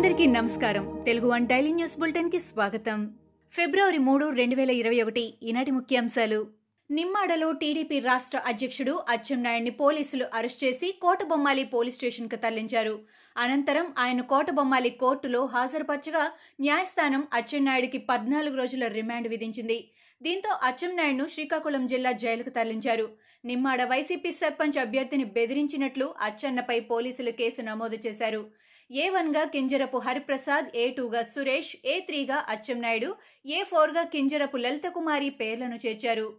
అందరికీ నమస్కారం. Telugu one daily news బులెటిన్కి స్వాగతం. ఫిబ్రవరి మూడు రెండు వేల ఇరవై ఒకటి ఈనాటి ముఖ్యాంశాలు. నిమ్మాడలో టీడీపీ రాష్ట్ర అధ్యక్షుడు అచ్చెన్నాయుడిని పోలీసులు అరెస్ట్ చేసి కోటబొమ్మాలి పోలీస్ స్టేషన్కు తరలించారు. అనంతరం ఆయన కోటబొమ్మాలి కోర్టులో హాజరుపరచగా న్యాయస్థానం అచ్చెన్నాయుడికి పద్నాలుగు రోజుల రిమాండ్ విధించింది. దీంతో అచ్చెన్నాయుడును శ్రీకాకుళం జిల్లా జైలుకు తరలించారు. నిమ్మాడ వైసీపీ సర్పంచ్ అభ్యర్థిని బెదిరించినట్లు అచ్చెన్నపై పోలీసులు కేసు నమోదు చేశారు. ఏ వన్గా కింజరపు హరిప్రసాద్ ఏ టూగా సురేష్ ఏ త్రీగా అచ్చెన్నాయుడు ఏ ఫోర్గా కింజరపు లలితకుమారి పేర్లను చేర్చారు.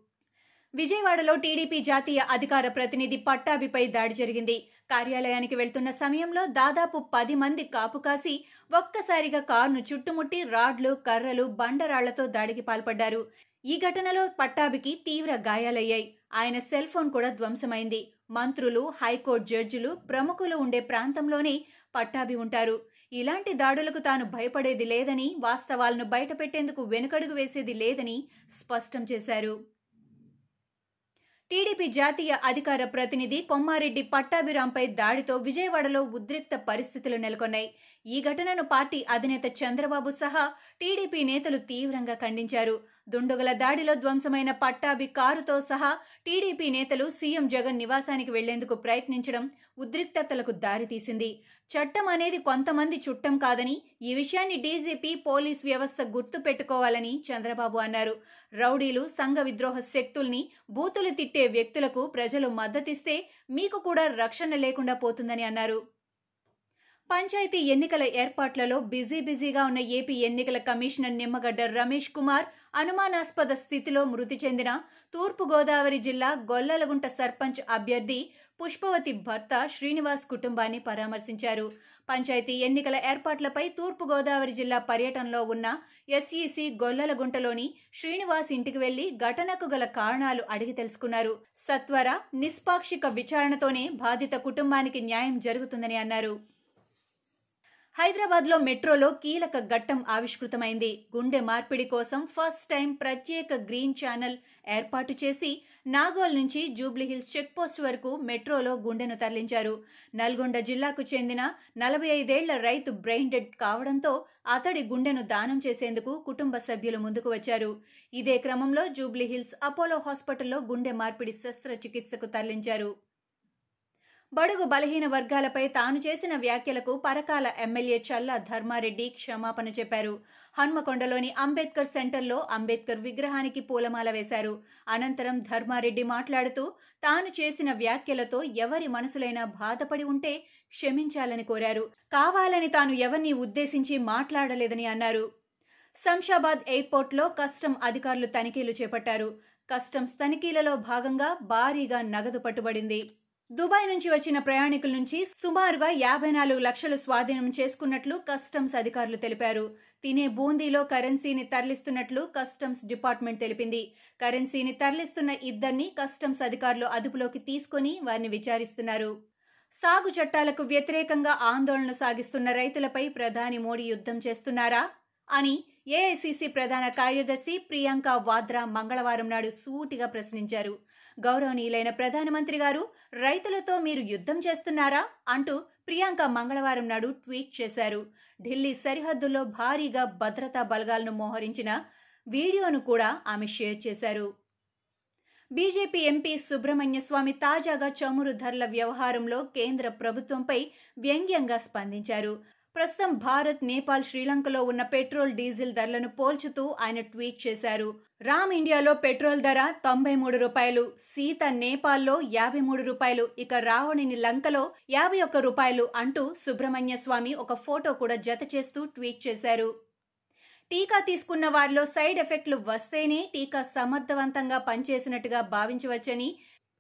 విజయవాడలో టీడీపీ జాతీయ అధికార ప్రతినిధి పట్టాభిపై దాడి జరిగింది. కార్యాలయానికి వెళ్తున్న సమయంలో దాదాపు పది మంది కాపు కాసి ఒక్కసారిగా కారును చుట్టుముట్టి రాడ్లు కర్రలు బండరాళ్ళతో దాడికి పాల్పడ్డారు. ఈ ఘటనలో పట్టాభికి తీవ్ర గాయాలయ్యాయి. ఆయన సెల్ ఫోన్ కూడా ధ్వంసమైంది. మంత్రులు హైకోర్టు జడ్జిలు ప్రముఖులు ఉండే ప్రాంతంలోనే పట్టాభి ఉంటారు. ఇలాంటి దాడులకు తాను భయపడేది లేదని వాస్తవాలను బయటపెట్టేందుకు వెనుకడుగు వేసేది లేదని స్పష్టం చేశారు. టీడీపీ జాతీయ అధికార ప్రతినిధి కొమ్మారెడ్డి పట్టాభిరాంపై దాడితో విజయవాడలో ఉద్రిక్త పరిస్థితులు నెలకొన్నాయి. ఈ ఘటనను పార్టీ అధినేత చంద్రబాబు సహా టీడీపీ నేతలు తీవ్రంగా ఖండించారు. దుండగుల దాడిలో ధ్వంసమైన పట్టాభి కారుతో సహా టీడీపీ నేతలు సీఎం జగన్ నివాసానికి వెళ్ళేందుకు ప్రయత్నించడం ఉద్రిక్తతలకు దారితీసింది చట్టం అనేది కొంతమంది చుట్టం కాదని ఈ విషయాన్ని డీజీపీ పోలీస్ వ్యవస్థ గుర్తు పెట్టుకోవాలని చంద్రబాబు అన్నారు. రౌడీలు సంఘ విద్రోహ శక్తుల్ని బూతులు తిట్టే వ్యక్తులకు ప్రజలు మద్దతిస్తే మీకు కూడా రక్షణ లేకుండా పోతుందని అన్నారు. పంచాయతీ ఎన్నికల ఏర్పాట్లలో బిజీ బిజీగా ఉన్న ఏపీ ఎన్నికల కమిషనర్ నిమ్మగడ్డ రమేష్ కుమార్ అనుమానాస్పద స్థితిలో మృతి చెందిన తూర్పుగోదావరి జిల్లా గొల్లలగుంట సర్పంచ్ అభ్యర్థి పుష్పవతి భర్త శ్రీనివాస్ కుటుంబాన్ని పరామర్శించారు. పంచాయతీ ఎన్నికల ఏర్పాట్లపై తూర్పుగోదావరి జిల్లా పర్యటనలో ఉన్న ఎస్ఈసి గొల్లలగుంటలోని శ్రీనివాస్ ఇంటికి వెళ్ళి ఘటనకు గల కారణాలు అడిగి తెలుసుకున్నారు. సత్వర నిష్పాక్షిక విచారణతోనే బాధిత కుటుంబానికి న్యాయం జరుగుతుందని అన్నారు. హైదరాబాద్లో మెట్రోలో కీలక ఘట్టం ఆవిష్కృతమైంది. గుండె మార్పిడి కోసం ఫస్ట్ టైం ప్రత్యేక గ్రీన్ ఛానల్ ఏర్పాటు చేసి నాగోల్ నుంచి జూబ్లీహిల్స్ చెక్పోస్ట్ వరకు మెట్రోలో గుండెను తరలించారు. నల్గొండ జిల్లాకు చెందిన నలభై ఐదేళ్ళ రైతు బ్రెయిన్ డెడ్ కావడంతో అతడి గుండెను దానం చేసేందుకు కుటుంబ సభ్యులు ముందుకు వచ్చారు. ఇదే క్రమంలో జూబ్లీహిల్స్ అపోలో హాస్పిటల్లో గుండె మార్పిడి శస్త్రచికిత్సకు తరలించారు. బడుగు బలహీన వర్గాలపై తాను చేసిన వ్యాఖ్యలకు పరకాల ఎమ్మెల్యే చల్లా ధర్మారెడ్డి క్షమాపణ చెప్పారు. హన్మకొండలోని అంబేద్కర్ సెంటర్లో అంబేద్కర్ విగ్రహానికి పూలమాల వేశారు. అనంతరం ధర్మారెడ్డి మాట్లాడుతూ తాను చేసిన వ్యాఖ్యలతో ఎవరి మనసులైనా బాధపడి ఉంటే క్షమించాలని కోరారు. కావాలని తాను ఎవరిని ఉద్దేశించి మాట్లాడలేదని అన్నారు. శంషాబాద్ ఎయిర్పోర్ట్లో కస్టమ్ అధికారులు తనిఖీలు చేపట్టారు. కస్టమ్స్ తనిఖీలలో భాగంగా భారీగా నగదు పట్టుబడింది. దుబాయ్ నుంచి వచ్చిన ప్రయాణికుల నుంచి సుమారుగా యాభై నాలుగు లక్షలు స్వాధీనం చేసుకున్నట్లు కస్టమ్స్ అధికారులు తెలిపారు. తినే బూందీలో కరెన్సీని తరలిస్తున్నట్లు కస్టమ్స్ డిపార్ట్మెంట్ తెలిపింది. కరెన్సీని తరలిస్తున్న ఇద్దరిని కస్టమ్స్ అధికారులు అదుపులోకి తీసుకుని వారిని విచారిస్తున్నారు. సాగు చట్టాలకు వ్యతిరేకంగా ఆందోళన సాగిస్తున్న రైతులపై ప్రధాని మోడీ యుద్ధం చేస్తున్నారా అని ఏఐసిసి ప్రధాన కార్యదర్శి ప్రియాంక వాద్రా మంగళవారం నాడు సూటిగా ప్రశ్నించారు. గౌరవనీయులైన ప్రధానమంత్రి గారు రైతులతో మీరు యుద్ధం చేస్తున్నారా? అంటూ ప్రియాంక మంగళవారం నాడు ట్వీట్ చేశారు. ఢిల్లీ సరిహద్దుల్లో భారీగా భద్రతా బలగాలను మోహరించిన వీడియోను కూడా ఆమె షేర్ చేశారు. బీజేపీ ఎంపీ సుబ్రహ్మణ్య స్వామి తాజాగా చమురు ధరల వ్యవహారంలో కేంద్ర ప్రభుత్వంపై వ్యంగ్యంగా స్పందించారు. ప్రస్తుతం భారత్ నేపాల్ శ్రీలంకలో ఉన్న పెట్రోల్ డీజిల్ ధరలను పోల్చుతూ ఆయన ట్వీట్ చేశారు. రామ్ ఇండియాలో పెట్రోల్ ధర తొంభై మూడు రూపాయలు సీత నేపాల్లో యాభై మూడు రూపాయలు ఇక రావణిని లంకలో యాభై ఒక్క రూపాయలు అంటూ సుబ్రహ్మణ్య స్వామి ఒక ఫోటో కూడా జత చేస్తూ ట్వీట్ చేశారు. టీకా తీసుకున్న వారిలో సైడ్ ఎఫెక్ట్లు వస్తేనే టీకా సమర్థవంతంగా పనిచేసినట్టుగా భావించవచ్చని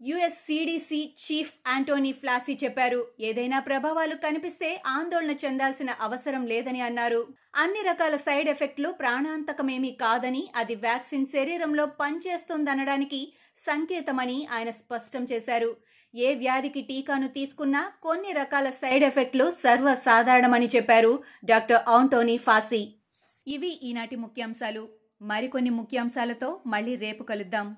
US CDC chief Anthony Fauci చెప్పారు ఏదైనా ప్రభావాలు కనిపిస్తే ఆందోళన చెందాల్సిన అవసరం లేదని అన్నారు. అన్ని రకాల సైడ్ ఎఫెక్ట్లు ప్రాణాంతకమేమీ కాదని అది వ్యాక్సిన్ శరీరంలో పనిచేస్తోందనడానికి సంకేతమని ఆయన స్పష్టం చేశారు. ఏ వ్యాధికి టీకాను తీసుకున్నా కొన్ని రకాల సైడ్ ఎఫెక్ట్లు సర్వసాధారణమని చెప్పారు డాక్టర్ ఆంటోనీ ఫాసీ ఇవి ఈనాటి ముఖ్యాంశాలు. మరికొన్ని ముఖ్యాంశాలతో మళ్ళీ రేపు కలుద్దాం.